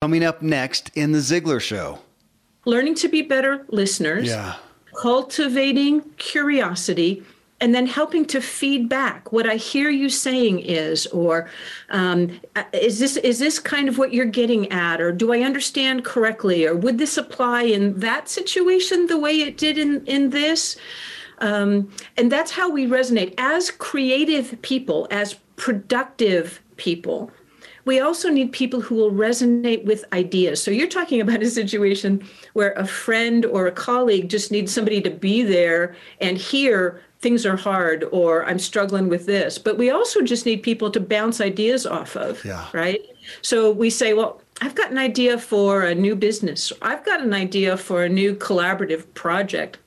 Coming up next in The Ziglar Show. Learning to be better listeners. Yeah. Cultivating curiosity and then helping to feed back what I hear you saying is, or um, is this is this kind of what you're getting at, or do I understand correctly, or would this apply in that situation the way it did in in this? Um, and that's how we resonate as creative people, as productive people we also need people who will resonate with ideas. So you're talking about a situation where a friend or a colleague just needs somebody to be there and hear things are hard or I'm struggling with this. But we also just need people to bounce ideas off of, yeah. right? So we say, well, I've got an idea for a new business. I've got an idea for a new collaborative project.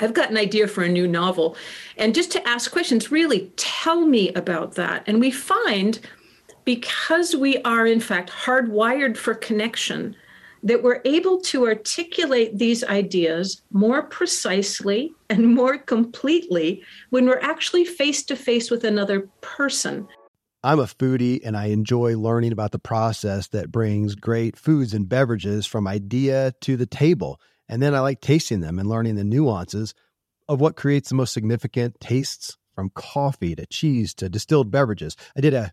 I've got an idea for a new novel. And just to ask questions, really tell me about that. And we find because we are, in fact, hardwired for connection, that we're able to articulate these ideas more precisely and more completely when we're actually face to face with another person. I'm a foodie and I enjoy learning about the process that brings great foods and beverages from idea to the table. And then I like tasting them and learning the nuances of what creates the most significant tastes from coffee to cheese to distilled beverages. I did a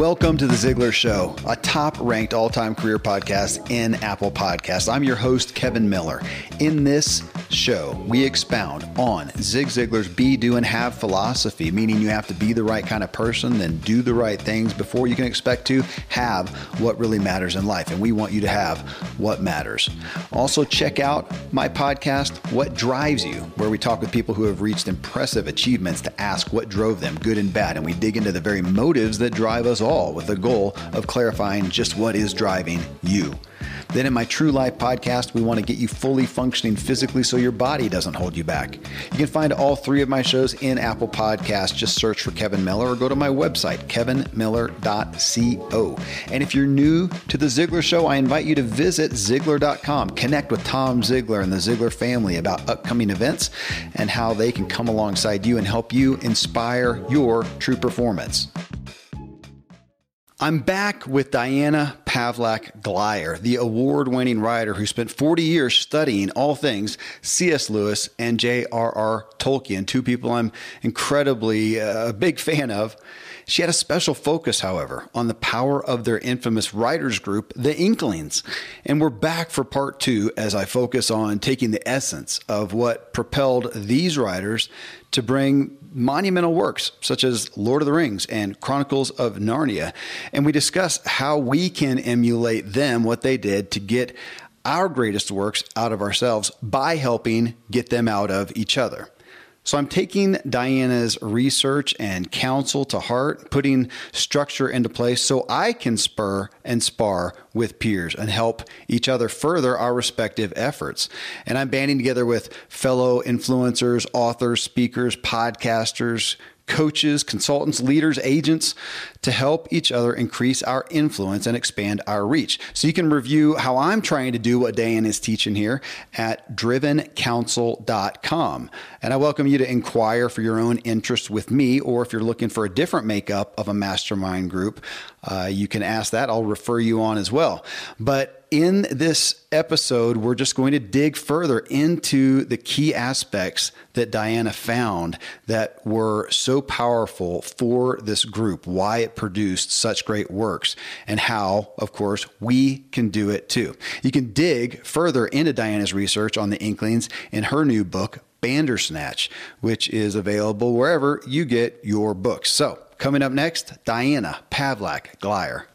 Welcome to The Ziglar Show, a top ranked all time career podcast in Apple Podcasts. I'm your host, Kevin Miller. In this show, we expound on Zig Ziglar's be, do, and have philosophy, meaning you have to be the right kind of person, then do the right things before you can expect to have what really matters in life. And we want you to have what matters. Also, check out my podcast, What Drives You, where we talk with people who have reached impressive achievements to ask what drove them, good and bad. And we dig into the very motives that drive us all with the goal of clarifying just what is driving you. Then in my True Life podcast, we want to get you fully functioning physically so your body doesn't hold you back. You can find all three of my shows in Apple Podcasts. Just search for Kevin Miller or go to my website, kevinmiller.co. And if you're new to The Ziglar Show, I invite you to visit Ziglar.com. Connect with Tom Ziglar and the Ziglar family about upcoming events and how they can come alongside you and help you inspire your true performance. I'm back with Diana Pavlac Glyer, the award winning writer who spent 40 years studying all things C.S. Lewis and J.R.R. Tolkien, two people I'm incredibly uh, a big fan of. She had a special focus, however, on the power of their infamous writers group, the Inklings. And we're back for part two as I focus on taking the essence of what propelled these writers to bring monumental works such as Lord of the Rings and Chronicles of Narnia. And we discuss how we can emulate them, what they did to get our greatest works out of ourselves by helping get them out of each other. So I'm taking Diana's research and counsel to heart, putting structure into place so I can spur and spar with peers and help each other further our respective efforts. And I'm banding together with fellow influencers, authors, speakers, podcasters, coaches, consultants, leaders, agents to help each other increase our influence and expand our reach. So you can review how I'm trying to do what Diane is teaching here at drivencounsel.com. And I welcome you to inquire for your own interest with me, or if you're looking for a different makeup of a mastermind group, uh, you can ask that. I'll refer you on as well. But in this episode, we're just going to dig further into the key aspects that Diana found that were so powerful for this group, why it produced such great works, and how, of course, we can do it too. You can dig further into Diana's research on the Inklings in her new book, Bandersnatch, which is available wherever you get your books. So, coming up next, Diana Pavlac Glyer.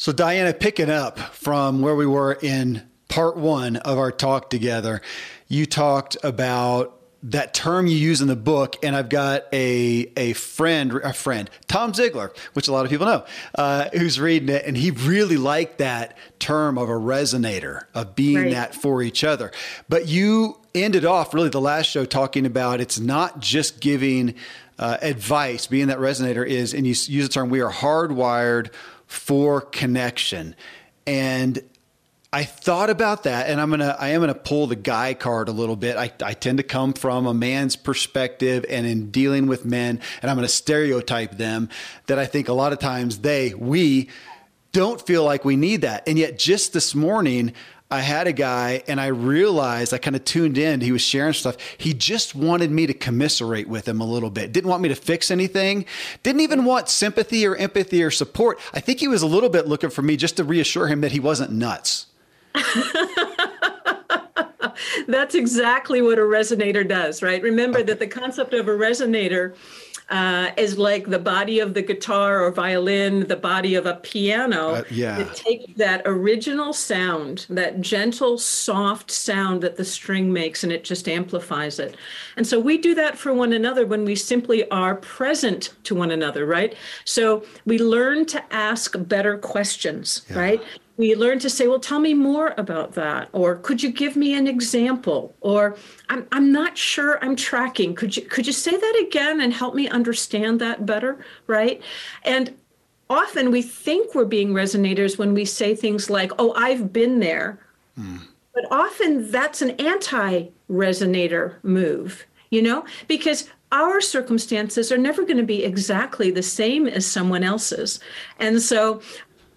So, Diana, picking up from where we were in part one of our talk together, you talked about that term you use in the book, and I've got a a friend, a friend, Tom Ziglar, which a lot of people know, uh, who's reading it, and he really liked that term of a resonator, of being right. that for each other. But you ended off really the last show talking about it's not just giving uh, advice, being that resonator is, and you use the term we are hardwired for connection. And I thought about that, and I'm gonna I am gonna pull the guy card a little bit. I, I tend to come from a man's perspective, and in dealing with men, and I'm gonna stereotype them that I think a lot of times they we don't feel like we need that, and yet just this morning I had a guy and I realized I kind of tuned in. He was sharing stuff. He just wanted me to commiserate with him a little bit. Didn't want me to fix anything. Didn't even want sympathy or empathy or support. I think he was a little bit looking for me just to reassure him that he wasn't nuts. That's exactly what a resonator does, right? Remember that the concept of a resonator uh, is like the body of the guitar or violin, the body of a piano. Uh, yeah. It takes that original sound, that gentle, soft sound that the string makes, and it just amplifies it. And so we do that for one another when we simply are present to one another, right? So we learn to ask better questions, yeah. right? We learn to say, well, tell me more about that. Or could you give me an example? Or I'm, I'm not sure I'm tracking. Could you, could you say that again and help me understand that better? Right. And often we think we're being resonators when we say things like, oh, I've been there. Mm. But often that's an anti resonator move, you know, because our circumstances are never going to be exactly the same as someone else's. And so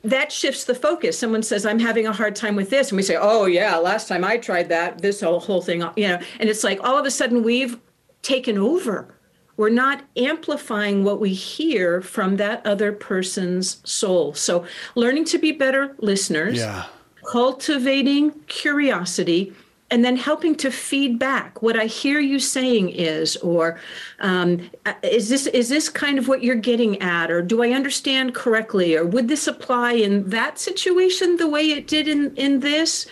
that shifts the focus. Someone says, I'm having a hard time with this. And we say, oh, yeah, last time I tried that, this whole, whole thing, you know, and it's like all of a sudden we've taken over. We're not amplifying what we hear from that other person's soul. So, learning to be better listeners, yeah. cultivating curiosity, and then helping to feed back what I hear you saying is, or um, is this is this kind of what you're getting at, or do I understand correctly, or would this apply in that situation the way it did in in this?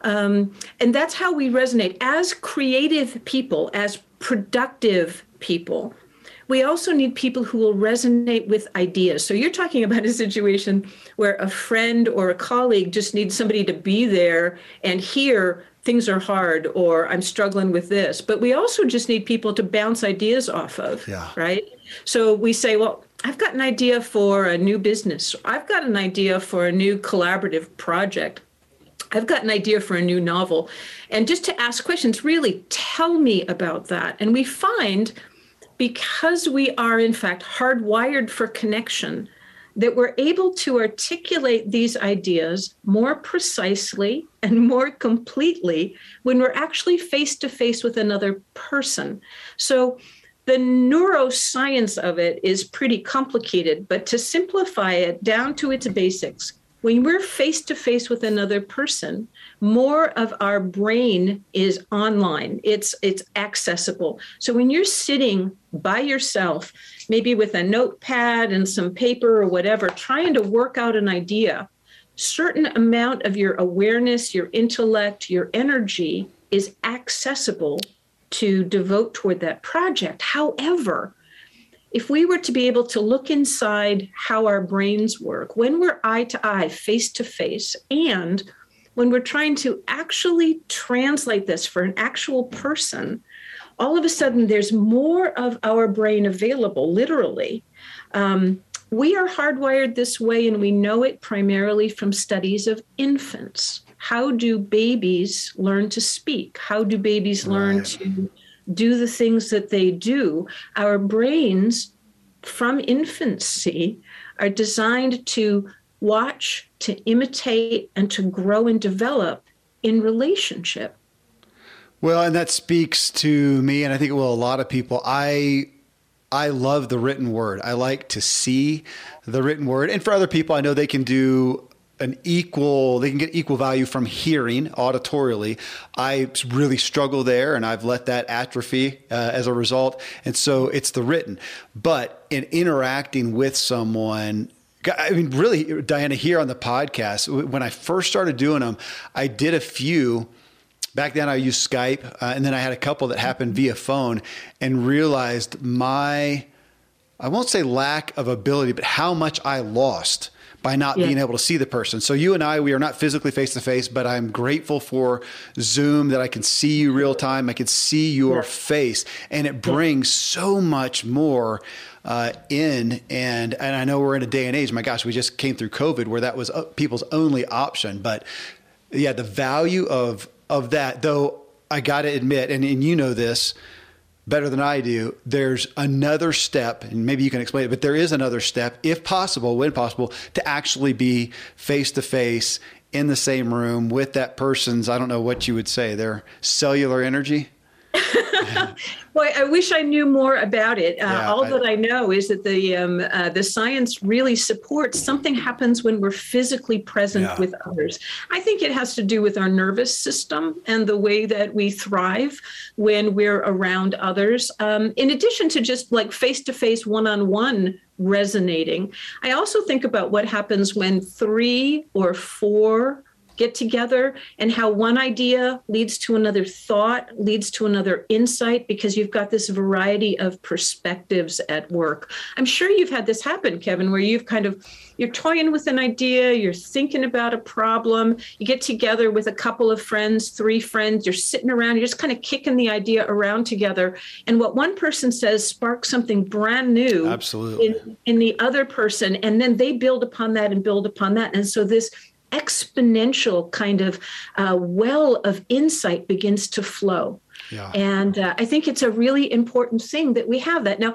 Um, and that's how we resonate as creative people, as productive people. We also need people who will resonate with ideas. So you're talking about a situation where a friend or a colleague just needs somebody to be there and hear things are hard or I'm struggling with this. But we also just need people to bounce ideas off of, yeah. right? So we say, well, I've got an idea for a new business. I've got an idea for a new collaborative project. I've got an idea for a new novel. And just to ask questions, really tell me about that. And we find because we are, in fact, hardwired for connection, that we're able to articulate these ideas more precisely and more completely when we're actually face to face with another person. So, the neuroscience of it is pretty complicated, but to simplify it down to its basics, when we're face to face with another person, more of our brain is online. It's it's accessible. So when you're sitting by yourself, maybe with a notepad and some paper or whatever, trying to work out an idea, certain amount of your awareness, your intellect, your energy is accessible to devote toward that project. However, if we were to be able to look inside how our brains work when we're eye to eye, face to face, and when we're trying to actually translate this for an actual person, all of a sudden there's more of our brain available, literally. Um, we are hardwired this way, and we know it primarily from studies of infants. How do babies learn to speak? How do babies learn right. to do the things that they do? Our brains from infancy are designed to watch, to imitate, and to grow and develop in relationship. Well, and that speaks to me, and I think it will a lot of people. I I love the written word. I like to see the written word. And for other people, I know they can do an equal they can get equal value from hearing auditorially i really struggle there and i've let that atrophy uh, as a result and so it's the written but in interacting with someone I mean, really, Diana, here on the podcast, when I first started doing them, I did a few back then I used Skype, uh, and then I had a couple that happened via phone, and realized my I won't say lack of ability, but how much I lost by not yeah. being able to see the person. So you and I, we are not physically face to face, but I'm grateful for Zoom that I can see you real time. I can see your yeah. face, and it brings so much more. Uh, in and and I know we're in a day and age. My gosh, we just came through COVID where that was uh, people's only option. But yeah, the value of of that, though, I got to admit, and, and you know this better than I do, there's another step, and maybe you can explain it, but there is another step, if possible, when possible, to actually be face to face in the same room with that person's, I don't know what you would say, their cellular energy. Well, I wish I knew more about it. Uh, yeah, all I, that I know is that the um, uh, the science really supports something happens when we're physically present yeah. with others. I think it has to do with our nervous system and the way that we thrive when we're around others. Um, in addition to just like face to face, one on one resonating, I also think about what happens when three or four get together and how one idea leads to another thought, leads to another insight, because you've got this variety of perspectives at work. I'm sure you've had this happen, Kevin, where you've kind of you're toying with an idea, you're thinking about a problem, you get together with a couple of friends, three friends, you're sitting around, you're just kind of kicking the idea around together. And what one person says sparks something brand new absolutely in, in the other person. And then they build upon that and build upon that. And so this exponential kind of uh, well of insight begins to flow. Yeah. And uh, I think it's a really important thing that we have that. Now,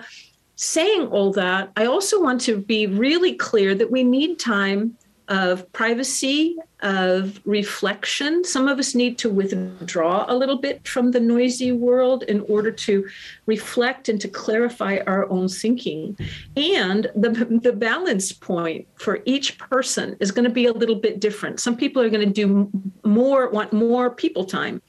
saying all that, I also want to be really clear that we need time of privacy, of reflection. Some of us need to withdraw a little bit from the noisy world in order to reflect and to clarify our own thinking. And the, the balance point for each person is going to be a little bit different. Some people are going to do more, want more people time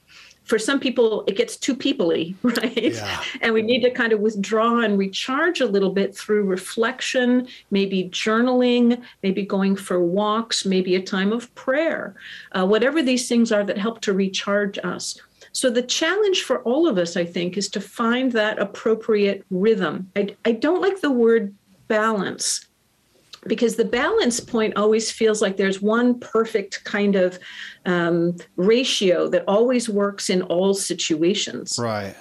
for some people it gets too peoply right? Yeah. and we need to kind of withdraw and recharge a little bit through reflection maybe journaling maybe going for walks maybe a time of prayer uh, whatever these things are that help to recharge us. So the challenge for all of us i think is to find that appropriate rhythm. I, I don't like the word balance because the balance point always feels like there's one perfect kind of um, ratio that always works in all situations. Right.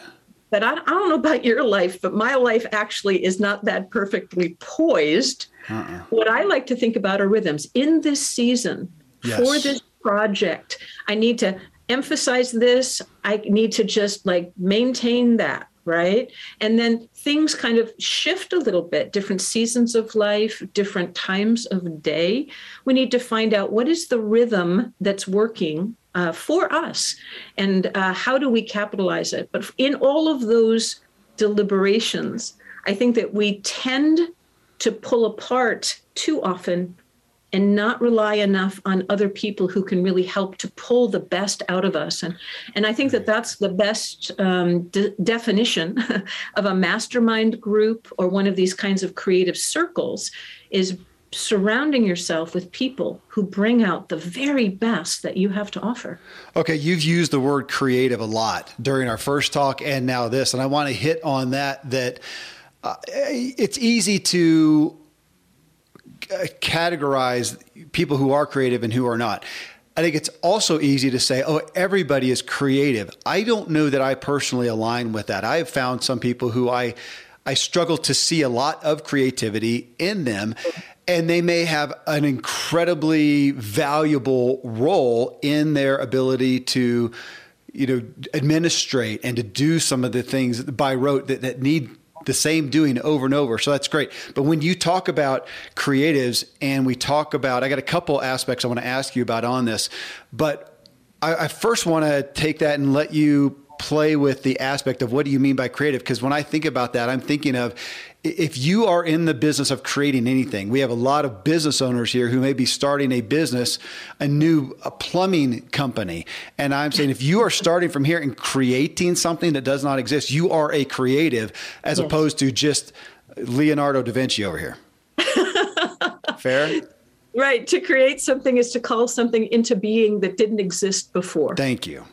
But I, I, don't know about your life, but my life actually is not that perfectly poised. Uh-uh. What I like to think about are rhythms. In this season, yes. for this project, I need to emphasize this. I need to just like maintain that right? And then things kind of shift a little bit, different seasons of life, different times of day. We need to find out what is the rhythm that's working uh, for us and uh, how do we capitalize it. But in all of those deliberations, I think that we tend to pull apart too often and not rely enough on other people who can really help to pull the best out of us and and i think that that's the best um, de- definition of a mastermind group or one of these kinds of creative circles is surrounding yourself with people who bring out the very best that you have to offer. Okay, you've used the word creative a lot during our first talk and now this, and I want to hit on that. That uh, it's easy to Uh, categorize people who are creative and who are not. I think it's also easy to say, oh, everybody is creative. I don't know that I personally align with that. I have found some people who I I struggle to see a lot of creativity in them and they may have an incredibly valuable role in their ability to you know administrate and to do some of the things by rote that, that need the same doing over and over. So that's great. But when you talk about creatives and we talk about, I got a couple aspects I want to ask you about on this, but I, I first want to take that and let you play with the aspect of what do you mean by creative? Because when I think about that, I'm thinking of if you are in the business of creating anything, we have a lot of business owners here who may be starting a business, a new a plumbing company. And I'm saying if you are starting from here and creating something that does not exist, you are a creative as yes. opposed to just Leonardo da Vinci over here. Fair? Right. To create something is to call something into being that didn't exist before. Thank you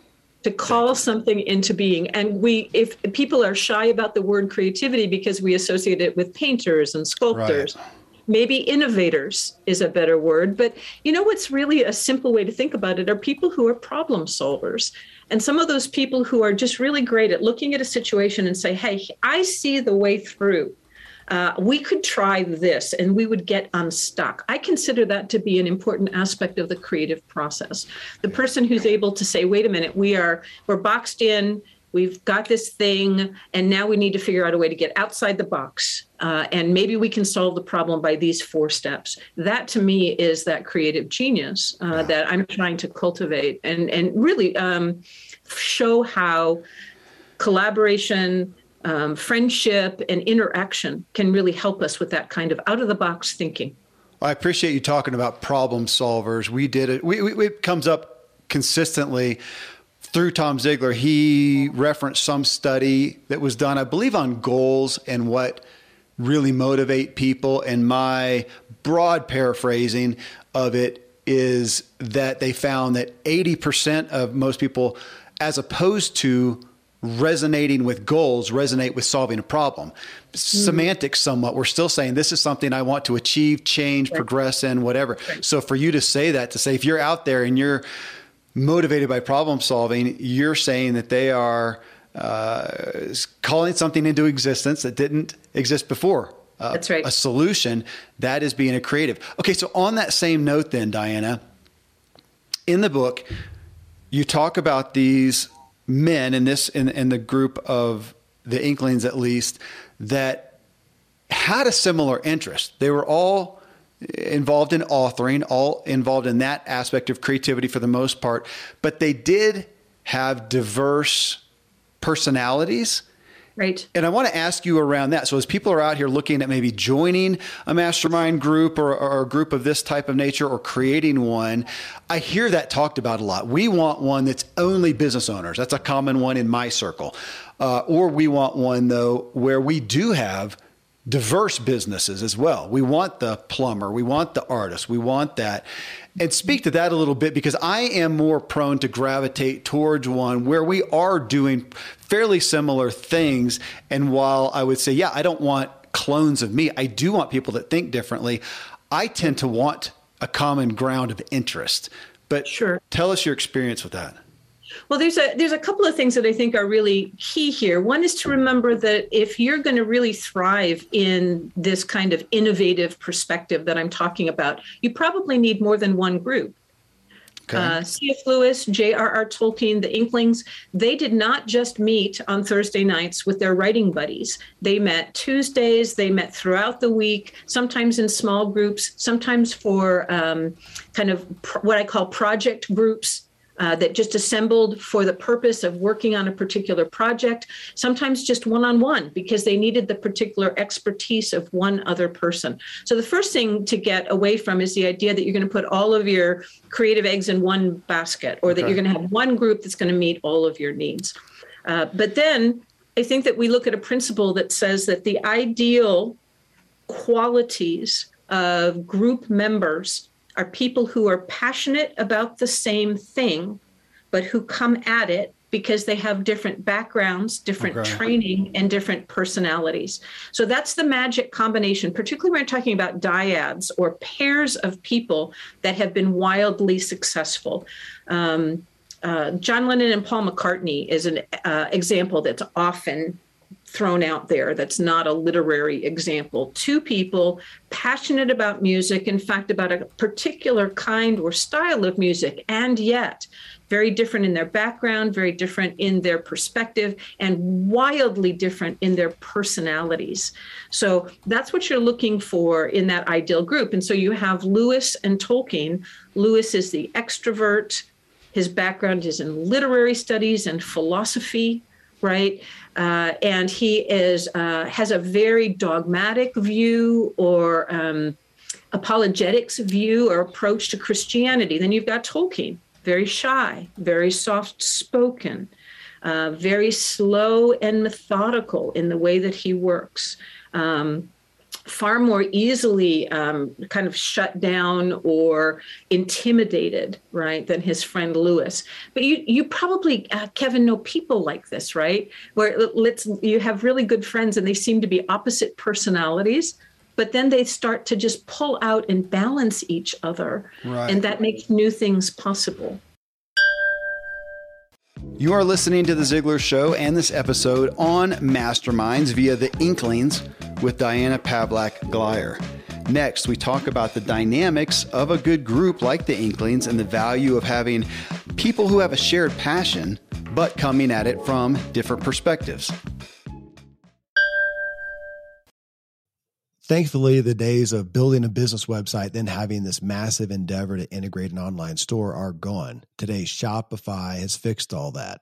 to call something into being. And we if people are shy about the word creativity because we associate it with painters and sculptors right. maybe innovators is a better word. But you know what's really a simple way to think about it are people who are problem solvers. And some of those people who are just really great at looking at a situation and say hey i see the way through uh, we could try this and we would get unstuck. I consider that to be an important aspect of the creative process. The person who's able to say, wait a minute, we are, we're boxed in, we've got this thing, and now we need to figure out a way to get outside the box. Uh, and maybe we can solve the problem by these four steps. That to me is that creative genius uh, that I'm trying to cultivate and, and really um, show how collaboration, um, friendship and interaction can really help us with that kind of out of the box thinking. I appreciate you talking about problem solvers. We did it. We, we, it comes up consistently through Tom Ziglar. He referenced some study that was done, I believe, on goals and what really motivate people. And my broad paraphrasing of it is that they found that 80% of most people, as opposed to resonating with goals resonate with solving a problem. Mm. Semantics, somewhat. We're still saying this is something I want to achieve, change, right. progress in, whatever. Right. So for you to say that, to say if you're out there and you're motivated by problem solving, you're saying that they are uh, calling something into existence that didn't exist before. Uh, That's right. A solution that is being a creative. Okay, so on that same note, then, Diana, in the book, you talk about these men in this in, in the group of the Inklings at least that had a similar interest. They were all involved in authoring, all involved in that aspect of creativity for the most part, but they did have diverse personalities Right. And I want to ask you around that. So, as people are out here looking at maybe joining a mastermind group or, or, a group of this type of nature or creating one, I hear that talked about a lot. We want one that's only business owners. That's a common one in my circle. Uh, or we want one, though, where we do have diverse businesses as well. We want the plumber, we want the artist, we want that. And speak to that a little bit because I am more prone to gravitate towards one where we are doing fairly similar things. And while I would say, yeah, I don't want clones of me, I do want people that think differently. I tend to want a common ground of interest. But sure. tell us your experience with that. Well, there's a there's a couple of things that I think are really key here. One is to remember that if you're going to really thrive in this kind of innovative perspective that I'm talking about, you probably need more than one group. Okay. Uh, C.S. Lewis, J.R.R. Tolkien, the Inklings, they did not just meet on Thursday nights with their writing buddies. They met Tuesdays, they met throughout the week, sometimes in small groups, sometimes for um, kind of pr- what I call project groups uh, that just assembled for the purpose of working on a particular project, sometimes just one on one because they needed the particular expertise of one other person. So, the first thing to get away from is the idea that you're going to put all of your creative eggs in one basket or that you're going to have one group that's going to meet all of your needs. Uh, but then I think that we look at a principle that says that the ideal qualities of group members are people who are passionate about the same thing, but who come at it because they have different backgrounds, different okay. training, and different personalities. So that's the magic combination, particularly when we're talking about dyads or pairs of people that have been wildly successful. Um, uh, John Lennon and Paul McCartney is an uh, example that's often thrown out there that's not a literary example. Two people passionate about music, in fact, about a particular kind or style of music, and yet very different in their background, very different in their perspective, and wildly different in their personalities. So that's what you're looking for in that ideal group. And so you have Lewis and Tolkien. Lewis is the extrovert. His background is in literary studies and philosophy, right? Uh, and he is uh, has a very dogmatic view or um, apologetics view or approach to Christianity. Then you've got Tolkien, very shy, very soft spoken, uh, very slow and methodical in the way that he works. Um, far more easily um, kind of shut down or intimidated, right, than his friend Lewis. But you you probably uh, Kevin know people like this, right? Where let's you have really good friends and they seem to be opposite personalities, but then they start to just pull out and balance each other, right. and that makes new things possible. You are listening to The Ziglar Show and this episode on Masterminds via the Inklings with Diana Pavlac Glyer. Next, we talk about the dynamics of a good group like the Inklings and the value of having people who have a shared passion, but coming at it from different perspectives. Thankfully, the days of building a business website, then having this massive endeavor to integrate an online store are gone. Today, Shopify has fixed all that.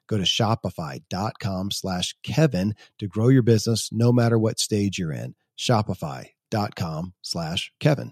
Go to shopify.com slash Kevin to grow your business no matter what stage you're in. Shopify.com slash Kevin.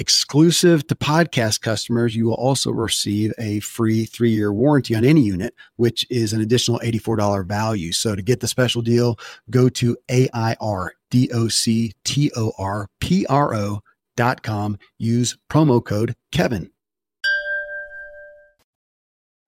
Exclusive to podcast customers, you will also receive a free three year warranty on any unit, which is an additional $84 value. So to get the special deal, go to A-I-R-D-O-C-T-O-R-P-R-O.com. Use promo code Kevin.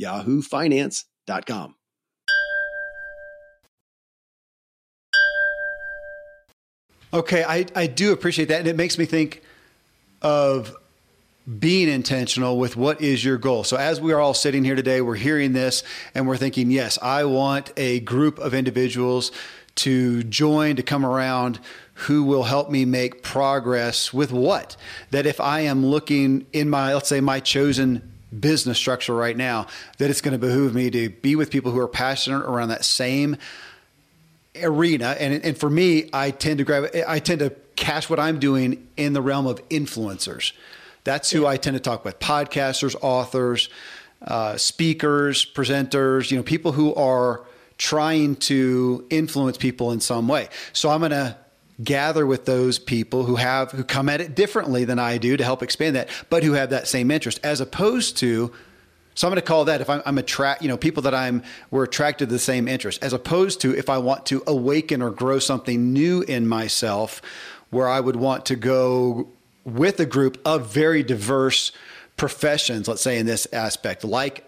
yahoofinance.com. Okay, I, I do appreciate that. And it makes me think of being intentional with what is your goal. So, as we are all sitting here today, we're hearing this and we're thinking, yes, I want a group of individuals to join, to come around who will help me make progress with what? That if I am looking in my, let's say, my chosen business structure right now that it's going to behoove me to be with people who are passionate around that same arena. And and for me I tend to grab I tend to cast what I'm doing in the realm of influencers. That's who I tend to talk with. Podcasters authors uh, speakers presenters you know people who are trying to influence people in some way. So I'm going to gather with those people who have who come at it differently than I do to help expand that, but who have that same interest, as opposed to. So I'm going to call that if I'm, I'm attract, you know, people that I'm we're attracted to the same interest, as opposed to if I want to awaken or grow something new in myself, where I would want to go with a group of very diverse professions. Let's say in this aspect, like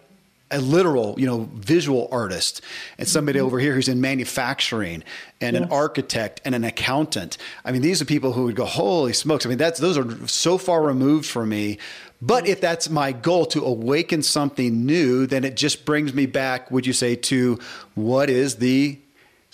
a literal, you know, visual artist and somebody mm-hmm. over here who's in manufacturing and yes. an architect and an accountant. I mean, these are people who would go, holy smokes. I mean, that's, those are so far removed from me. But if that's my goal to awaken something new, then it just brings me back, would you say, to what is the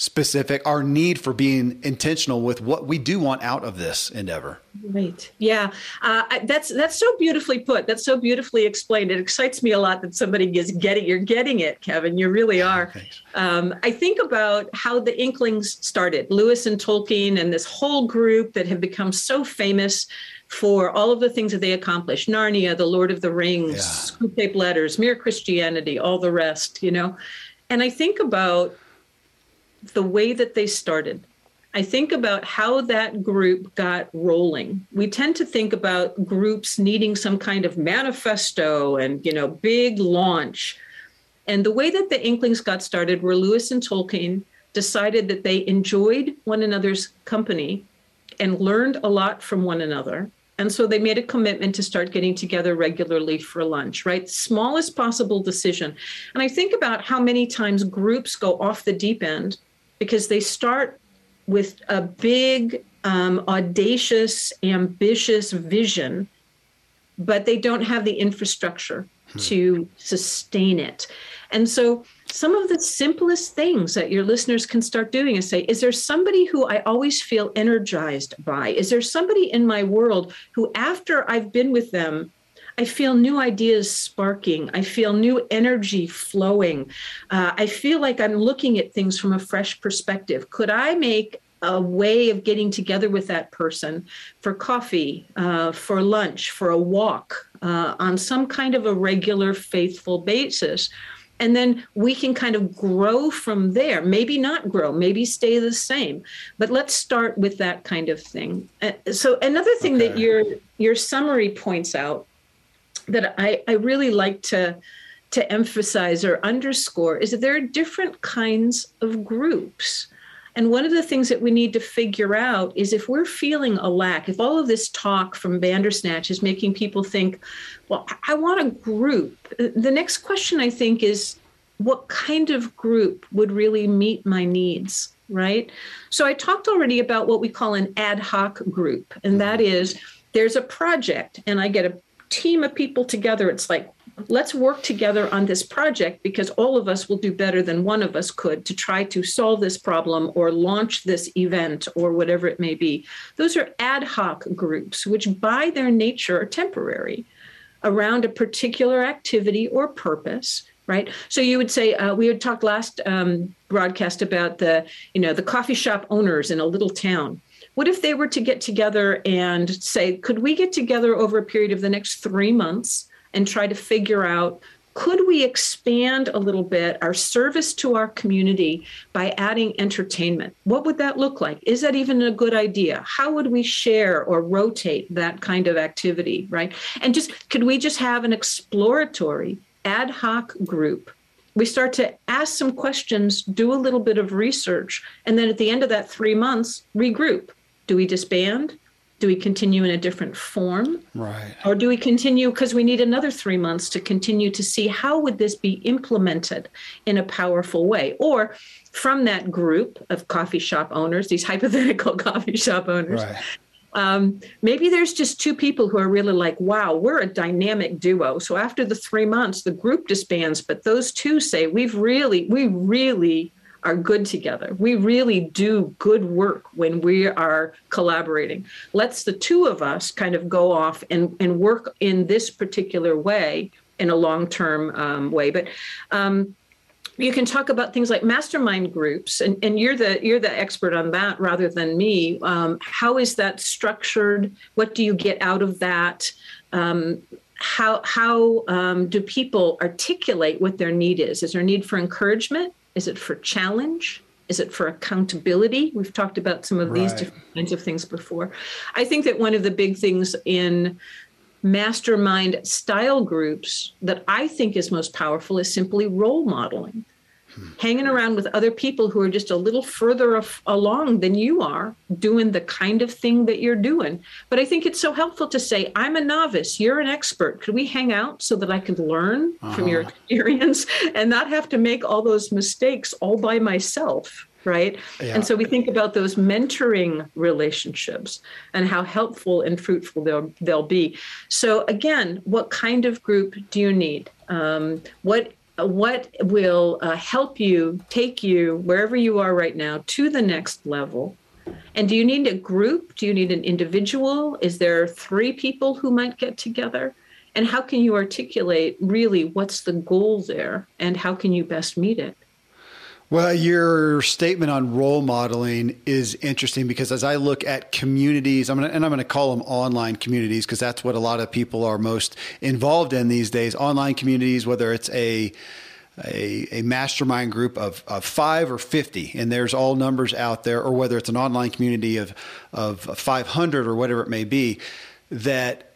specific our need for being intentional with what we do want out of this endeavor. Right. Yeah. Uh, that's that's so beautifully put. That's so beautifully explained. It excites me a lot that somebody is getting you're getting it kevin. You really are. um, i think about how the inklings started lewis and tolkien and this whole group that have become so famous for all of the things that they accomplished. Narnia the lord of the rings yeah. Screwtape letters mere christianity all the rest you know? And i think about the way that they started. I think about how that group got rolling. We tend to think about groups needing some kind of manifesto and, you know, big launch. And the way that the Inklings got started were Lewis and Tolkien decided that they enjoyed one another's company and learned a lot from one another. And so they made a commitment to start getting together regularly for lunch, right? Smallest possible decision. And I think about how many times groups go off the deep end because they start with a big, um, audacious, ambitious vision, but they don't have the infrastructure hmm. to sustain it. And so, some of the simplest things that your listeners can start doing is say, Is there somebody who I always feel energized by? Is there somebody in my world who, after I've been with them, I feel new ideas sparking. I feel new energy flowing. Uh, I feel like I'm looking at things from a fresh perspective. Could I make a way of getting together with that person for coffee, uh, for lunch, for a walk uh, on some kind of a regular, faithful basis? And then we can kind of grow from there. Maybe not grow, maybe stay the same. But let's start with that kind of thing. Uh, so another thing okay. that your your summary points out that I, I really like to to emphasize or underscore is that there are different kinds of groups. And one of the things that we need to figure out is if we're feeling a lack, if all of this talk from Bandersnatch is making people think, well, I want a group, the next question I think is, what kind of group would really meet my needs, right? So I talked already about what we call an ad hoc group, and that mm-hmm. is there's a project, and I get a team of people together. It's like let's work together on this project because all of us will do better than one of us could to try to solve this problem or launch this event or whatever it may be. Those are ad hoc groups, which by their nature are temporary around a particular activity or purpose right so you would say uh, we had talked last um, broadcast about the you know the coffee shop owners in a little town what if they were to get together and say could we get together over a period of the next three months and try to figure out could we expand a little bit our service to our community by adding entertainment? What would that look like? Is that even a good idea? How would we share or rotate that kind of activity, right? And just could we just have an exploratory ad hoc group? We start to ask some questions, do a little bit of research, and then at the end of that three months, regroup. Do we disband? do we continue in a different form right or do we continue because we need another three months to continue to see how would this be implemented in a powerful way or from that group of coffee shop owners these hypothetical coffee shop owners right. um, maybe there's just two people who are really like wow we're a dynamic duo so after the three months the group disbands but those two say we've really we really are good together. We really do good work when we are collaborating. Let's the two of us kind of go off and, and work in this particular way in a long term um, way. But um, you can talk about things like mastermind groups, and, and you're the you're the expert on that rather than me. Um, how is that structured? What do you get out of that? Um, how how um, do people articulate what their need is? Is there a need for encouragement? Is it for challenge? Is it for accountability? We've talked about some of right. these different kinds of things before. I think that one of the big things in mastermind style groups that I think is most powerful is simply role modeling hanging around with other people who are just a little further af- along than you are doing the kind of thing that you're doing. But I think it's so helpful to say, I'm a novice, you're an expert. Could we hang out so that I could learn uh-huh. from your uh-huh. experience and not have to make all those mistakes all by myself? Right. Yeah. And so we think about those mentoring relationships and how helpful and fruitful they'll, they'll be. So, again, what kind of group do you need? Um, what what will uh, help you take you wherever you are right now to the next level. And do you need a group? Do you need an individual? Is there three people who might get together? And how can you articulate really what's the goal there and how can you best meet it well, your statement on role modeling is interesting because as I look at communities, I'm gonna, and I'm going to call them online communities because that's what a lot of people are most involved in these days. Online communities, whether it's a a, a, mastermind group of, of five or 50, and there's all numbers out there, or whether it's an online community of, of 500 or whatever it may be, that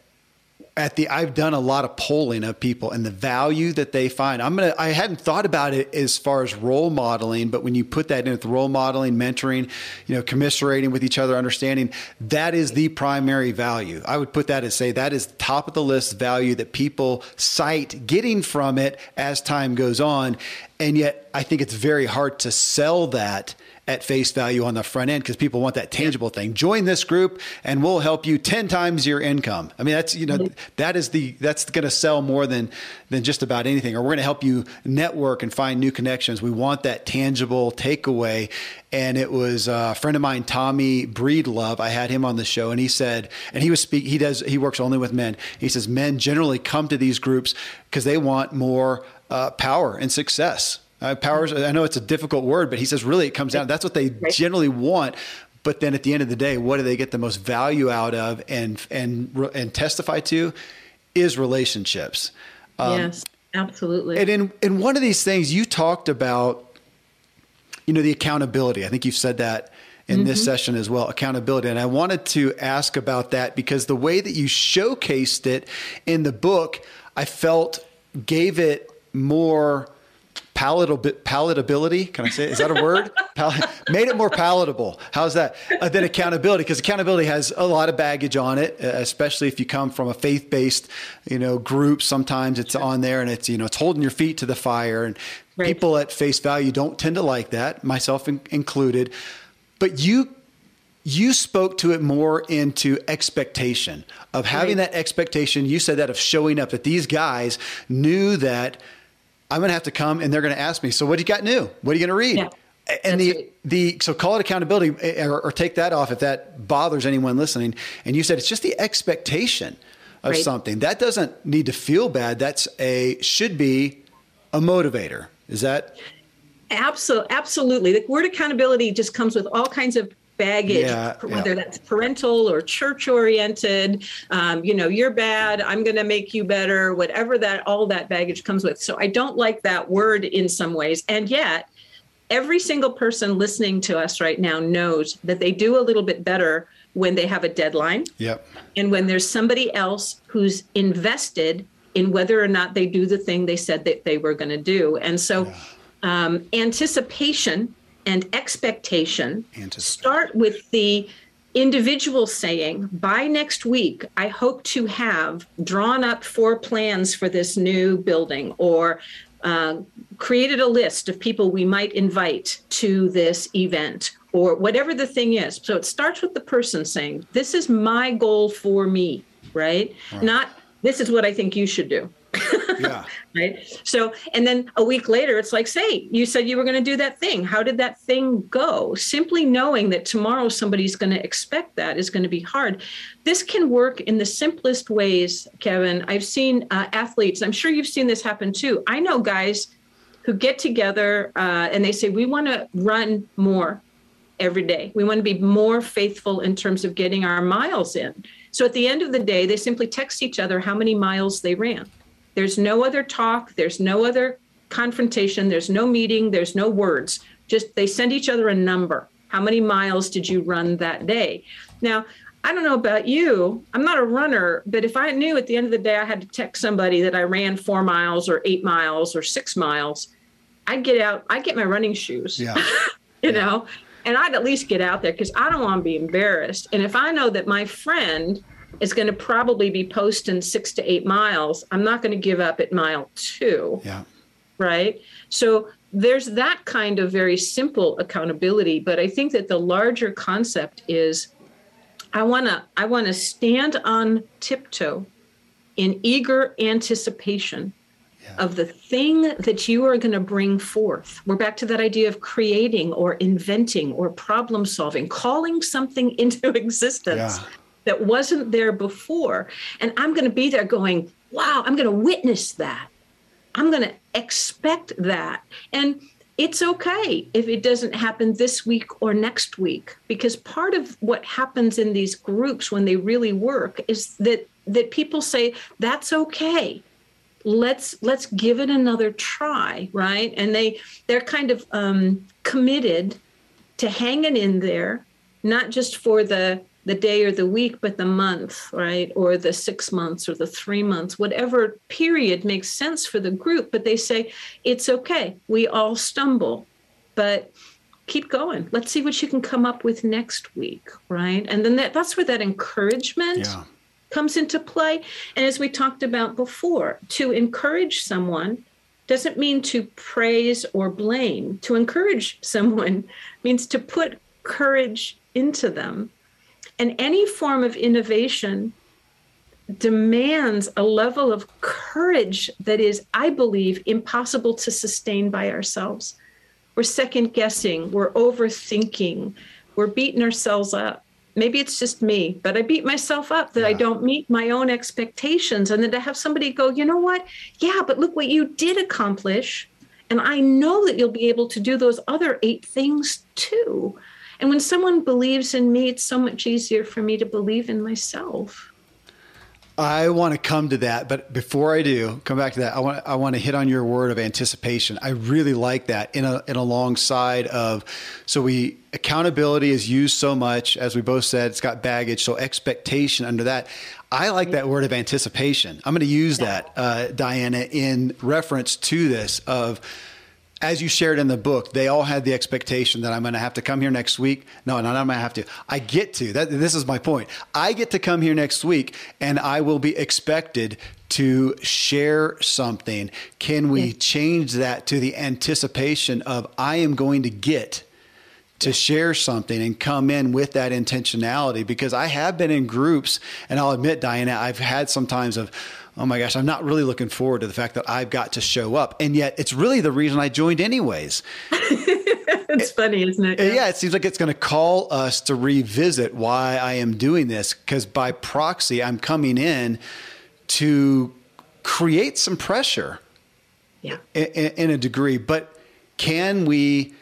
at the I've done a lot of polling of people and the value that they find. I'm gonna I hadn't thought about it as far as role modeling, but when you put that in with role modeling, mentoring, you know, commiserating with each other, understanding, that is the primary value. I would put that as say that is top of the list value that people cite getting from it as time goes on. And yet I think it's very hard to sell that at face value on the front end because people want that tangible thing. Join this group and we'll help you 10 times your income. I mean, that's, you know, that is the, that's going to sell more than, than just about anything. Or we're going to help you network and find new connections. We want that tangible takeaway. And it was a friend of mine, Tommy Breedlove. I had him on the show and he said, and he was speak, he does, he works only with men. He says, men generally come to these groups because they want more uh, power and success uh, powers, I know it's a difficult word, but he says really it comes down. That's what they generally want. But then at the end of the day, what do they get the most value out of and and and testify to is relationships. Um, yes, absolutely. And in in one of these things, you talked about, you know, the accountability. I think you've said that in mm-hmm. this session as well accountability and i wanted to ask about that because the way that you showcased it in the book i felt gave it more palatable palatability. Can I say? Is that a word? Pal- made it more palatable. How's that? Uh, than accountability, because accountability has a lot of baggage on it, especially if you come from a faith-based, you know, group. Sometimes it's on there, and it's you know it's holding your feet to the fire, and right. people at face value don't tend to like that, myself in- included. But you you spoke to it more into expectation of having Right. that expectation. You said that of showing up, that these guys knew that I'm going to have to come and they're going to ask me, so what do you got new? What are you going to read? Yeah, and that's the, right. the, so call it accountability eh, or, or take that off if that bothers anyone listening. And you said it's just the expectation of Right. something that doesn't need to feel bad. That's a, should be a motivator. Is that? Absolutely, absolutely. The word accountability just comes with all kinds of baggage, Yeah, whether yeah. that's parental or church oriented. Um, you know, you're bad. I'm going to make you better. Whatever that all that baggage comes with. So I don't like that word in some ways, and yet. Every single person listening to us right now knows that they do a little bit better when they have a deadline Yep. and when there's somebody else who's invested in whether or not they do the thing they said that they were going to do. And so, um, anticipation and expectation start with the individual saying, by next week, I hope to have drawn up four plans for this new building or uh, created a list of people we might invite to this event or whatever the thing is. So it starts with the person saying, This is my goal for me, right? Not this is what I think you should do. Yeah. right so and then a week later it's like say you said you were going to do that thing how did that thing go simply knowing that tomorrow somebody's going to expect that is going to be hard this can work in the simplest ways kevin i've seen uh, athletes i'm sure you've seen this happen too i know guys who get together uh, and they say we want to run more every day. We want to be more faithful in terms of getting our miles in. So at the end of the day, they simply text each other how many miles they ran. There's no other talk, there's no other confrontation, there's no meeting, there's no words. Just they send each other a number. How many miles did you run that day? Now, I don't know about you. I'm not a runner, but if I knew at the end of the day I had to text somebody that I ran four miles or eight miles or six miles, I'd get out, I'd get my running shoes Yeah. you know and i'd at least get out there because i don't want to be embarrassed and if i know that my friend is going to probably be posting six to eight miles i'm not going to give up at mile two Yeah. right so there's that kind of very simple accountability but i think that the larger concept is i want to i want to stand on tiptoe in eager anticipation of the thing that you are going to bring forth. We're back to that idea of creating or inventing or problem solving, calling something into existence Yeah. That wasn't there before. And I'm going to be there going, wow, I'm going to witness that. I'm going to expect that. And it's okay if it doesn't happen this week or next week because part of what happens in these groups when they really work is that that people say that's okay let's let's give it another try right and they they're kind of um, committed to hanging in there not just for the the day or the week but the month right or the six months or the three months whatever period makes sense for the group but they say it's okay we all stumble but keep going let's see what you can come up with next week right and then that, that's where that encouragement Yeah. comes into play. And as we talked about before, to encourage someone doesn't mean to praise or blame. To encourage someone means to put courage into them. And any form of innovation demands a level of courage that is, I believe, impossible to sustain by ourselves. We're second guessing, we're overthinking, we're beating ourselves up. Maybe it's just me, but I beat myself up that I don't meet my own expectations. And then to have somebody go, you know what? Yeah, but look what you did accomplish. And I know that you'll be able to do those other eight things too. And when someone believes in me, it's so much easier for me to believe in myself. I want to come to that, but before I do, come back to that. I want I want to hit on your word of anticipation. I really like that in a in alongside of so we accountability is used so much as we both said it's got baggage. So expectation under that. I like that word of anticipation. I'm going to use that, uh, Diana, in reference to this of as you shared in the book, they all had the expectation that I'm going to have to come here next week. No, no, I'm going to have to. I get to. That, this is my point. I get to come here next week, and I will be expected to share something. Can we change that to the anticipation of I am going to get to share something and come in with that intentionality because I have been in groups and I'll admit Diana I've had sometimes of oh my gosh I'm not really looking forward to the fact that I've got to show up and yet it's really the reason I joined anyways. it's funny, isn't it? Yeah. yeah, it seems like it's going to call us to revisit why I am doing this because by proxy I'm coming in to create some pressure. Yeah. In, in a degree, but can we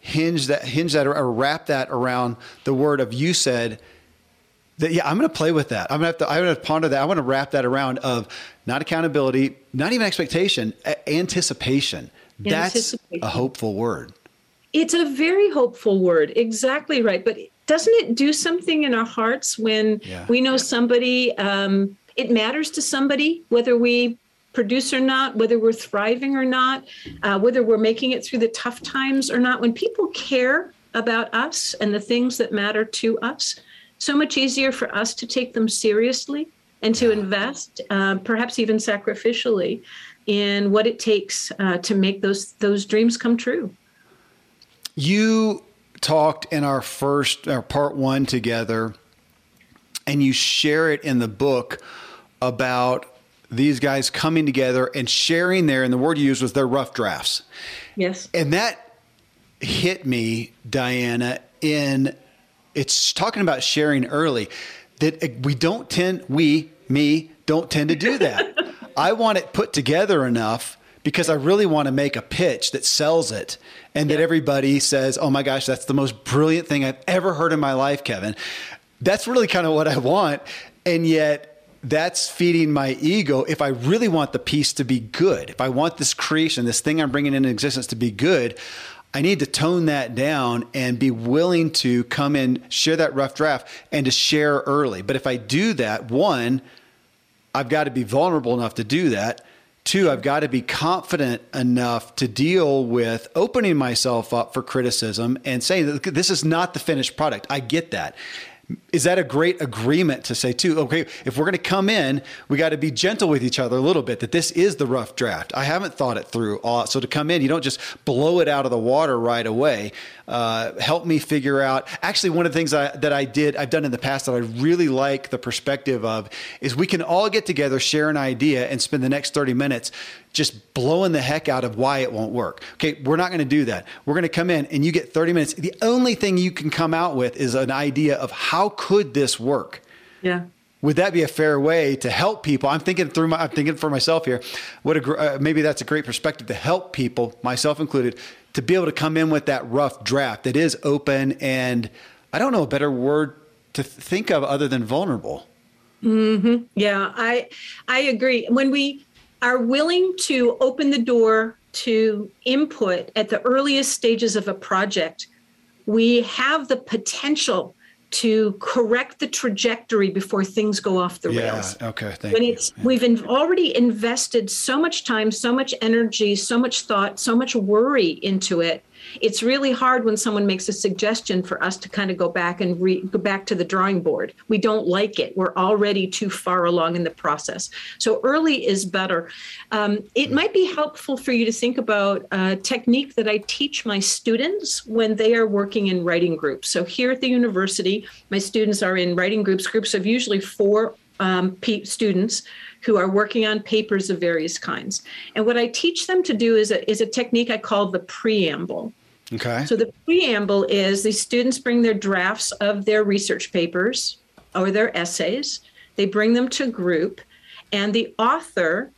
hinge that hinge that or wrap that around the word of you said that yeah i'm going to play with that. I'm going to have to i'm going to ponder that. I want to wrap that around of not accountability not even expectation anticipation. That's a hopeful word. It's a very hopeful word. Exactly right. But doesn't it do something in our hearts when yeah. we know somebody um, it matters to somebody whether we produce or not, whether we're thriving or not, uh, whether we're making it through the tough times or not, when people care about us and the things that matter to us, so much easier for us to take them seriously and to invest, uh, perhaps even sacrificially, in what it takes uh, to make those those dreams come true. You talked in our first our part one together, and you share it in the book about these guys coming together and sharing their, and the word you used was their rough drafts. Yes. And that hit me, Diana, in it's talking about sharing early that uh, we don't tend, we, me, don't tend to do that. I want it put together enough because I really want to make a pitch that sells it and that everybody says, oh my gosh, that's the most brilliant thing I've ever heard in my life, Kevin. That's really kind of what I want. And yet, that's feeding my ego if I really want the piece to be good. If I want this creation, this thing I'm bringing into existence to be good, I need to tone that down and be willing to come in, share that rough draft, and to share early. But if I do that, one, I've got to be vulnerable enough to do that. Two, I've got to be confident enough to deal with opening myself up for criticism and saying that this is not the finished product. I get that is that a great agreement to say too okay if we're going to come in we got to be gentle with each other a little bit that this is the rough draft. I haven't thought it through so to come in you don't just blow it out of the water right away. Uh, help me figure out actually one of the things I, that i did i've done in the past that i really like the perspective of is we can all get together share an idea and spend the next 30 minutes just blowing the heck out of why it won't work. Okay, we're not going to do that. We're going to come in and you get 30 minutes. The only thing you can come out with is an idea of how could this work? Yeah. Would that be a fair way to help people? I'm thinking through my, I'm thinking for myself here. What a, uh, maybe that's a great perspective to help people, myself included, to be able to come in with that rough draft that is open and I don't know a better word to think of other than vulnerable. Mm-hmm. Yeah, I I agree. When we are willing to open the door to input at the earliest stages of a project, we have the potential to correct the trajectory before things go off the yeah, rails. Okay, thank when it's yeah. we've in, already invested so much time, so much energy, so much thought, so much worry into it it's really hard when someone makes a suggestion for us to kind of go back and re- go back to the drawing board. We don't like it. We're already too far along in the process. So early is better. Um, it might be helpful for you to think about a technique that I teach my students when they are working in writing groups. So here at the university, my students are in writing groups, groups of usually four um, students who are working on papers of various kinds. And what I teach them to do is a, is a technique I call the preamble. Okay. So the preamble is the students bring their drafts of their research papers or their essays, they bring them to group, and the author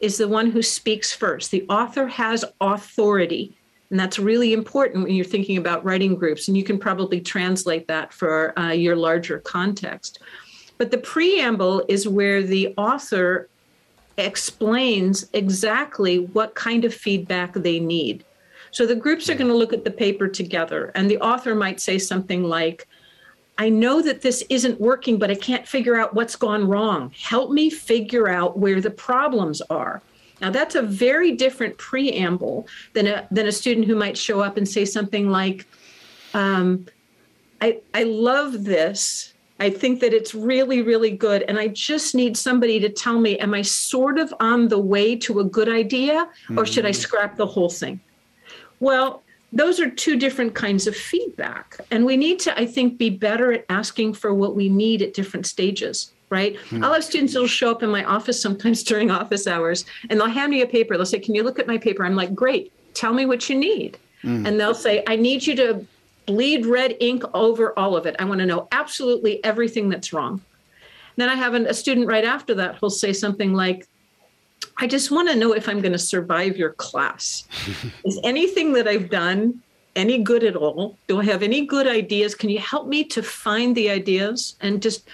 is the one who speaks first. The author has authority. And that's really important when you're thinking about writing groups. And you can probably translate that for uh, your larger context. But the preamble is where the author explains exactly what kind of feedback they need. So the groups are going to look at the paper together, and the author might say something like, I know that this isn't working, but I can't figure out what's gone wrong. Help me figure out where the problems are. Now, that's a very different preamble than a, than a student who might show up and say something like, um, I, I love this. I think that it's really, really good. And I just need somebody to tell me, am I sort of on the way to a good idea or should I mm-hmm. scrap the whole thing? Well, those are two different kinds of feedback. And we need to, I think, be better at asking for what we need at different stages right? Hmm. I'll have students that'll show up in my office sometimes during office hours and they'll hand me a paper. They'll say, Can you look at my paper? I'm like, Great, tell me what you need. Hmm. And they'll say, I need you to bleed red ink over all of it. I want to know absolutely everything that's wrong. Then I have an, a student right after that who'll say something like, I just want to know if I'm going to survive your class. Is anything that I've done any good at all? Do I have any good ideas? Can you help me to find the ideas and just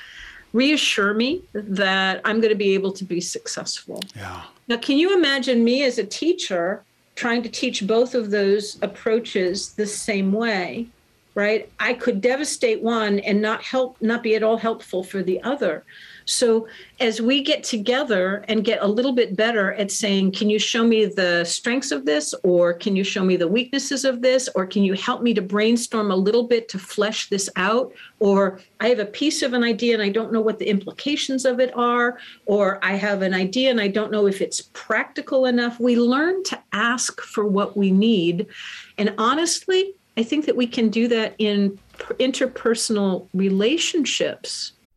reassure me that I'm going to be able to be successful? Yeah. Now, can you imagine me as a teacher trying to teach both of those approaches the same way? Right? I could devastate one and not help, not be at all helpful for the other. So as we get together and get a little bit better at saying, can you show me the strengths of this? Or can you show me the weaknesses of this? Or can you help me to brainstorm a little bit to flesh this out? Or I have a piece of an idea and I don't know what the implications of it are. Or I have an idea and I don't know if it's practical enough. We learn to ask for what we need. And honestly, I think that we can do that in interpersonal relationships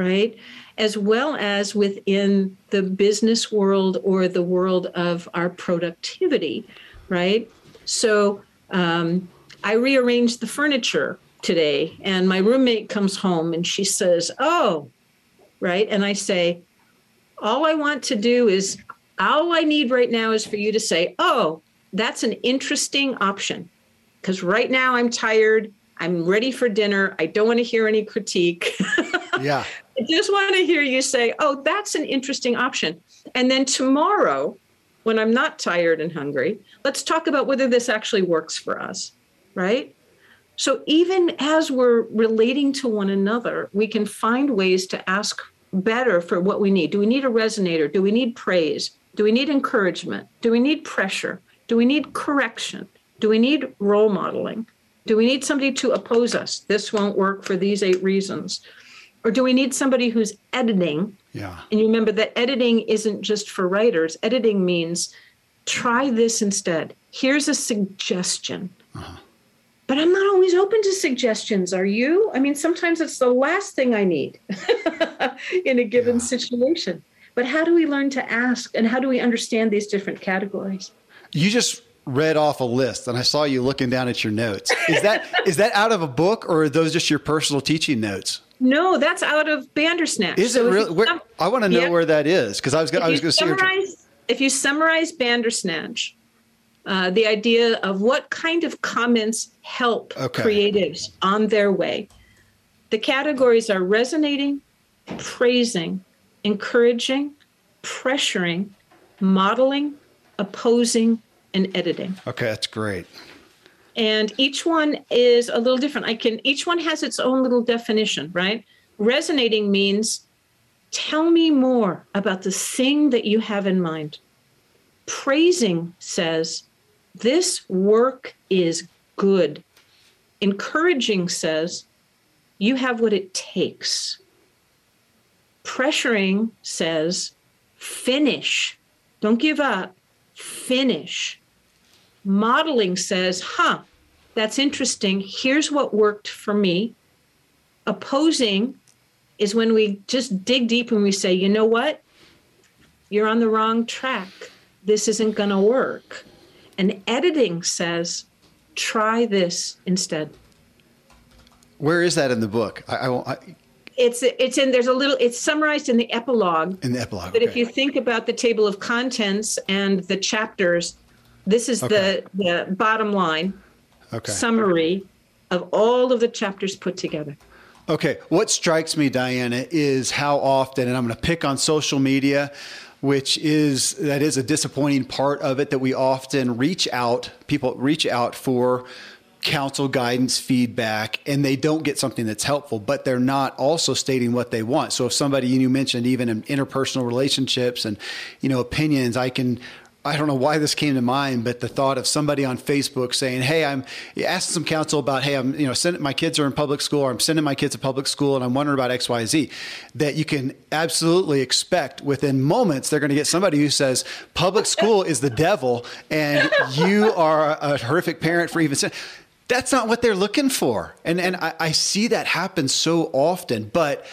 right? As well as within the business world or the world of our productivity, right? So um, I rearranged the furniture today, and my roommate comes home and she says, Oh, right. And I say, All I want to do is, all I need right now is for you to say, Oh, that's an interesting option. Because right now I'm tired. I'm ready for dinner. I don't want to hear any critique. yeah. Just want to hear you say, oh, that's an interesting option. And then tomorrow, when I'm not tired and hungry, let's talk about whether this actually works for us, right? So even as we're relating to one another, we can find ways to ask better for what we need. Do we need a resonator? Do we need praise? Do we need encouragement? Do we need pressure? Do we need correction? Do we need role modeling? Do we need somebody to oppose us? This won't work for these eight reasons. Or do we need somebody who's editing? Yeah. And you remember that editing isn't just for writers. Editing means try this instead. Here's a suggestion. Uh-huh. But I'm not always open to suggestions. Are you? I mean, sometimes it's the last thing I need in a given yeah. situation. But how do we learn to ask and how do we understand these different categories? You just read off a list and I saw you looking down at your notes. Is that is that out of a book or are those just your personal teaching notes? No, that's out of Bandersnatch. Is so it really? Where, I want to know yeah. where that is because I was I was going to summarize. If you summarize Bandersnatch, uh, the idea of what kind of comments help okay. creatives on their way, the categories are resonating, praising, encouraging, pressuring, modeling, opposing, and editing. Okay, that's great and each one is a little different. I can each one has its own little definition right? Resonating means tell me more about the thing that you have in mind. Praising says this work is good. Encouraging says you have what it takes. Pressuring says finish. Don't give up. Finish Modeling says, huh, that's interesting. Here's what worked for me. Opposing is when we just dig deep and we say, you know what? You're on the wrong track. This isn't going to work. And editing says, try this instead. Where is that in the book? I, I, I it's it's in there's a little it's summarized in the epilogue. In the epilogue. But okay. if you think about the table of contents and the chapters, this is okay. the the bottom line okay. summary of all of the chapters put together. Okay. What strikes me, Diana, is how often, and I'm going to pick on social media, which is that is a disappointing part of it that we often reach out, people reach out for counsel, guidance, feedback, and they don't get something that's helpful, but they're not also stating what they want. So if somebody you mentioned even in interpersonal relationships and you know opinions, I can I don't know why this came to mind, but the thought of somebody on Facebook saying, "Hey, I'm asking some counsel about, hey, I'm you know my kids are in public school, or I'm sending my kids to public school, and I'm wondering about X, Y, Z," that you can absolutely expect within moments they're going to get somebody who says public school is the devil, and you are a horrific parent for even saying. That's not what they're looking for, and and I, I see that happen so often, but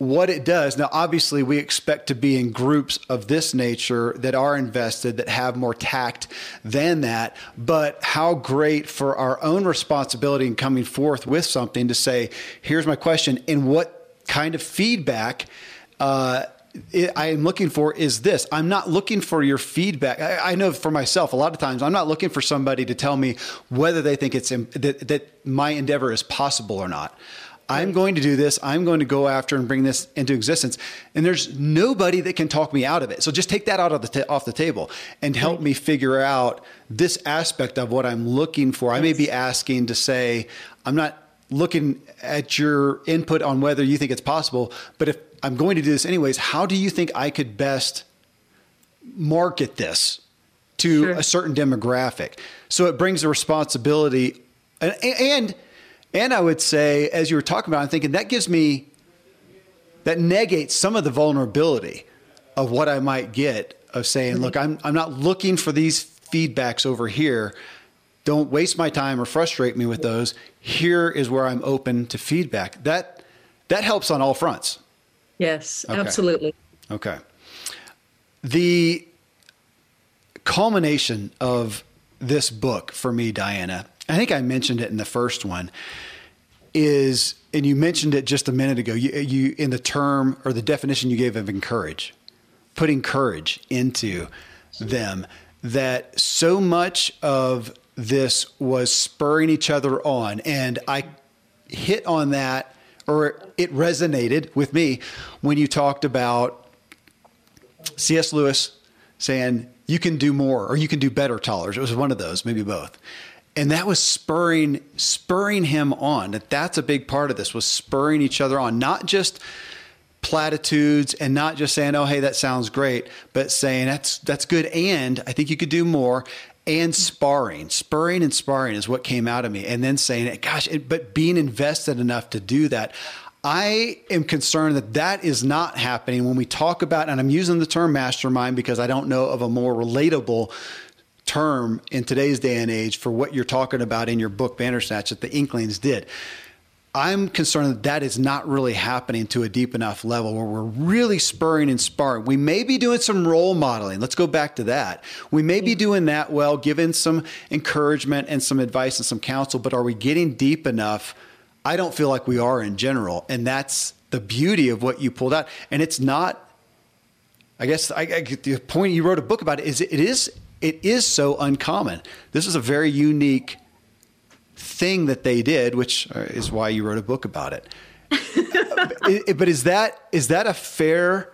what it does now obviously we expect to be in groups of this nature that are invested that have more tact than that but how great for our own responsibility in coming forth with something to say here's my question and what kind of feedback uh, I am looking for is this. I'm not looking for your feedback. I, I, know for myself, a lot of times I'm not looking for somebody to tell me whether they think it's that, that my endeavor is possible or not. I'm going to do this. I'm going to go after and bring this into existence. And there's nobody that can talk me out of it. So just take that out of the t- off the table and help right. me figure out this aspect of what I'm looking for. Yes. I may be asking to say, I'm not looking at your input on whether you think it's possible, but if I'm going to do this anyways, how do you think I could best market this to sure. a certain demographic? So it brings a responsibility and, and and I would say, as you were talking about, I'm thinking that gives me, that negates some of the vulnerability of what I might get of saying, look, I'm, I'm not looking for these feedbacks over here. Don't waste my time or frustrate me with those. Here is where I'm open to feedback. That, that helps on all fronts. Yes, okay. absolutely. Okay. The culmination of this book for me, Diana, I think I mentioned it in the first one, is, and you mentioned it just a minute ago, you, you in the term or the definition you gave of encourage, putting courage into them, that so much of this was spurring each other on. And I hit on that, or it resonated with me when you talked about C.S. Lewis saying, you can do more or you can do better, Tollers. It was one of those, maybe both and that was spurring spurring him on. That that's a big part of this was spurring each other on. Not just platitudes and not just saying oh hey that sounds great but saying that's that's good and i think you could do more and sparring. Spurring and sparring is what came out of me. And then saying gosh it, but being invested enough to do that. I am concerned that that is not happening when we talk about, and I'm using the term mastermind because I don't know of a more relatable term in today's day and age for what you're talking about in your book Bandersnatch that the Inklings did. I'm concerned that that is not really happening to a deep enough level where we're really spurring and sparring. We may be doing some role modeling. Let's go back to that. We may be mm-hmm. doing that well, giving some encouragement and some advice and some counsel, but are we getting deep enough? I don't feel like we are in general. And that's the beauty of what you pulled out. And it's not, I guess, I, I, the point you wrote a book about it is it is it is so uncommon. This is a very unique thing that they did, which uh, is why you wrote a book about it. but is that is that a fair,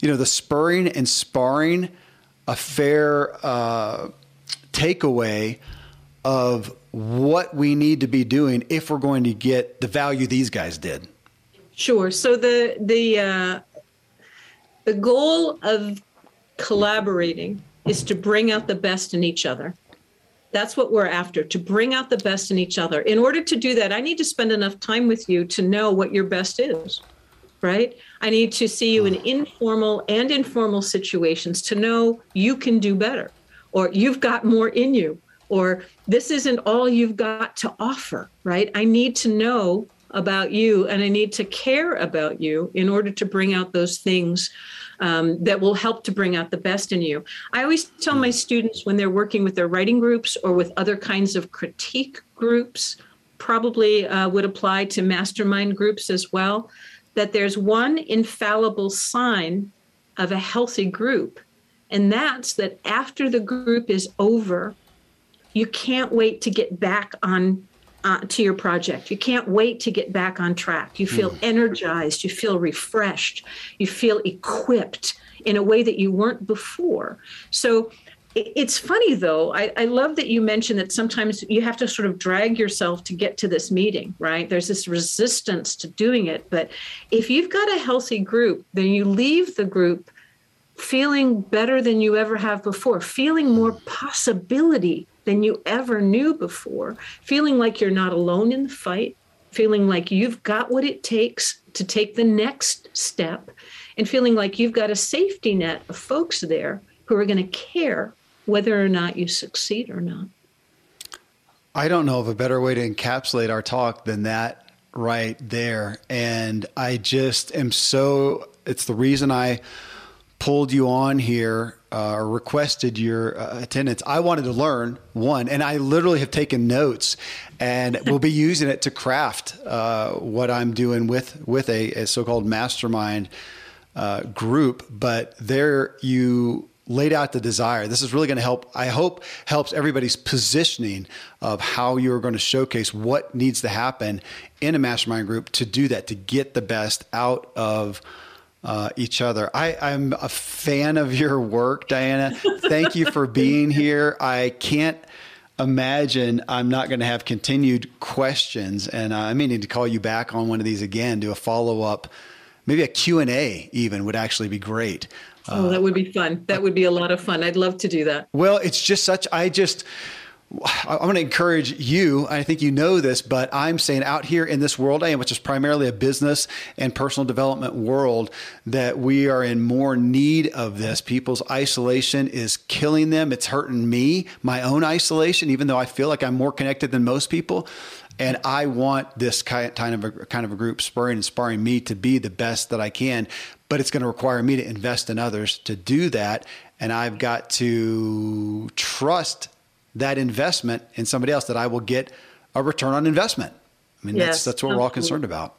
you know, the spurring and sparring, a fair uh, takeaway of what we need to be doing if we're going to get the value these guys did? Sure. So the the uh, the goal of collaborating is to bring out the best in each other. That's what we're after, to bring out the best in each other. In order to do that, I need to spend enough time with you to know what your best is, right? I need to see you in hmm. informal and informal situations to know you can do better, or you've got more in you, or this isn't all you've got to offer, right? I need to know about you and I need to care about you in order to bring out those things um, that will help to bring out the best in you. I always tell my students when they're working with their writing groups or with other kinds of critique groups, probably uh, would apply to mastermind groups as well, that there's one infallible sign of a healthy group. And that's that after the group is over, you can't wait to get back on uh, to your project. You can't wait to get back on track. You feel mm. energized, you feel refreshed, you feel equipped in a way that you weren't before. So it's funny though. I, I, love that you mentioned that sometimes you have to sort of drag yourself to get to this meeting, right? There's this resistance to doing it. But if you've got a healthy group, then you leave the group feeling better than you ever have before, feeling more possibility than you ever knew before, feeling like you're not alone in the fight, feeling like you've got what it takes to take the next step, and feeling like you've got a safety net of folks there who are going to care whether or not you succeed or not. I don't know of a better way to encapsulate our talk than that right there. And I just am so, it's the reason I pulled you on here uh, or requested your uh, attendance, I wanted to learn one, and I literally have taken notes, and will be using it to craft uh, what I'm doing with with a, a so-called mastermind uh, group. But there, you laid out the desire. This is really going to help. I hope helps everybody's positioning of how you're going to showcase what needs to happen in a mastermind group to do that to get the best out of uh, each other. I, I'm a fan of your work, Diana. Thank you for being here. I can't imagine I'm not going to have continued questions, and I may need to call you back on one of these again, do a follow up, maybe a Q and A even would actually be great. Oh, that would be fun. That would be a lot of fun. I'd love to do that. Well, it's just such. I just I want to encourage you. I think you know this, but I'm saying out here in this world I am, which is primarily a business and personal development world, that we are in more need of this. People's isolation is killing them. It's hurting me, my own isolation, even though I feel like I'm more connected than most people. And I want this kind of a kind of a group spurring, and inspiring me to be the best that I can. But it's going to require me to invest in others to do that. And I've got to trust that investment in somebody else that I will get a return on investment. I mean, yes, that's, that's what we're all concerned about.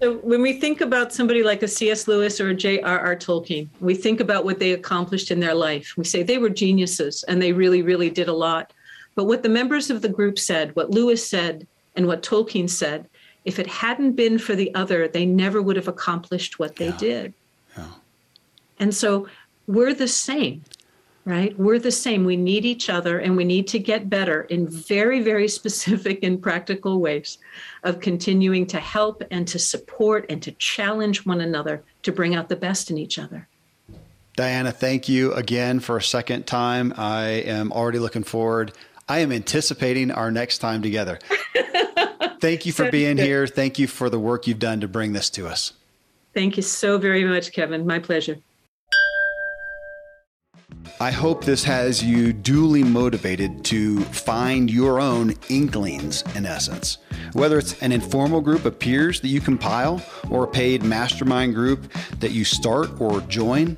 So when we think about somebody like a C.S. Lewis or a J.R.R. Tolkien, we think about what they accomplished in their life. We say they were geniuses and they really, really did a lot. But what the members of the group said, what Lewis said, and what Tolkien said, if it hadn't been for the other, they never would have accomplished what they yeah. did. Yeah. And so we're the same right? We're the same. We need each other and we need to get better in very, very specific and practical ways of continuing to help and to support and to challenge one another to bring out the best in each other. Diana, thank you again for a second time. I am already looking forward. I am anticipating our next time together. thank you for being here. Thank you for the work you've done to bring this to us. Thank you so very much, Kevin. My pleasure. I hope this has you duly motivated to find your own inklings, in essence. Whether it's an informal group of peers that you compile or a paid mastermind group that you start or join,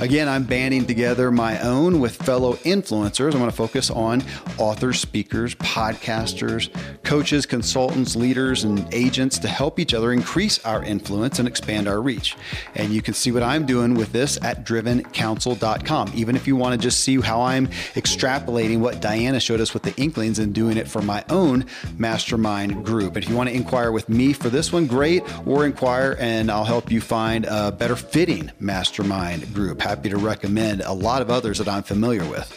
Again, I'm banding together my own with fellow influencers. I want to focus on authors, speakers, podcasters, coaches, consultants, leaders, and agents to help each other increase our influence and expand our reach. And you can see what I'm doing with this at drivencounsel.com. Even if you want to just see how I'm extrapolating what Diana showed us with the Inklings and doing it for my own mastermind group. If you want to inquire with me for this one, great, or inquire and I'll help you find a better fitting mastermind group happy to recommend a lot of others that I'm familiar with.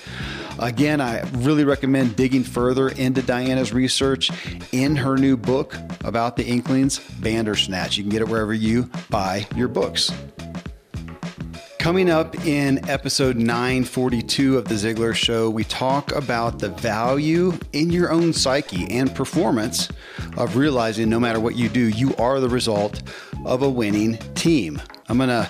Again, I really recommend digging further into Diana's research in her new book about the Inklings, Bandersnatch. You can get it wherever you buy your books. Coming up in episode 942 of The Ziglar Show, we talk about the value in your own psyche and performance of realizing no matter what you do, you are the result of a winning team. I'm going to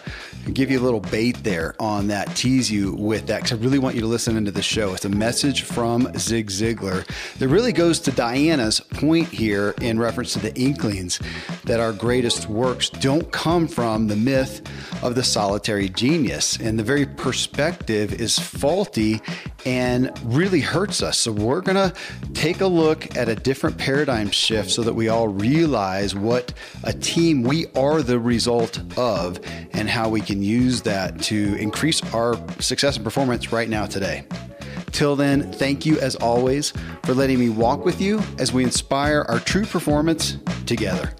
give you a little bait there on that, tease you with that, because I really want you to listen into the show. It's a message from Zig Ziglar that really goes to Diana's point here in reference to the Inklings that our greatest works don't come from the myth of the solitary genius. And the very perspective is faulty and really hurts us. So we're going to take a look at a different paradigm shift so that we all realize what a team we are the result of and how we use that to increase our success and performance right now today. Till then, thank you as always for letting me walk with you as we inspire our true performance together.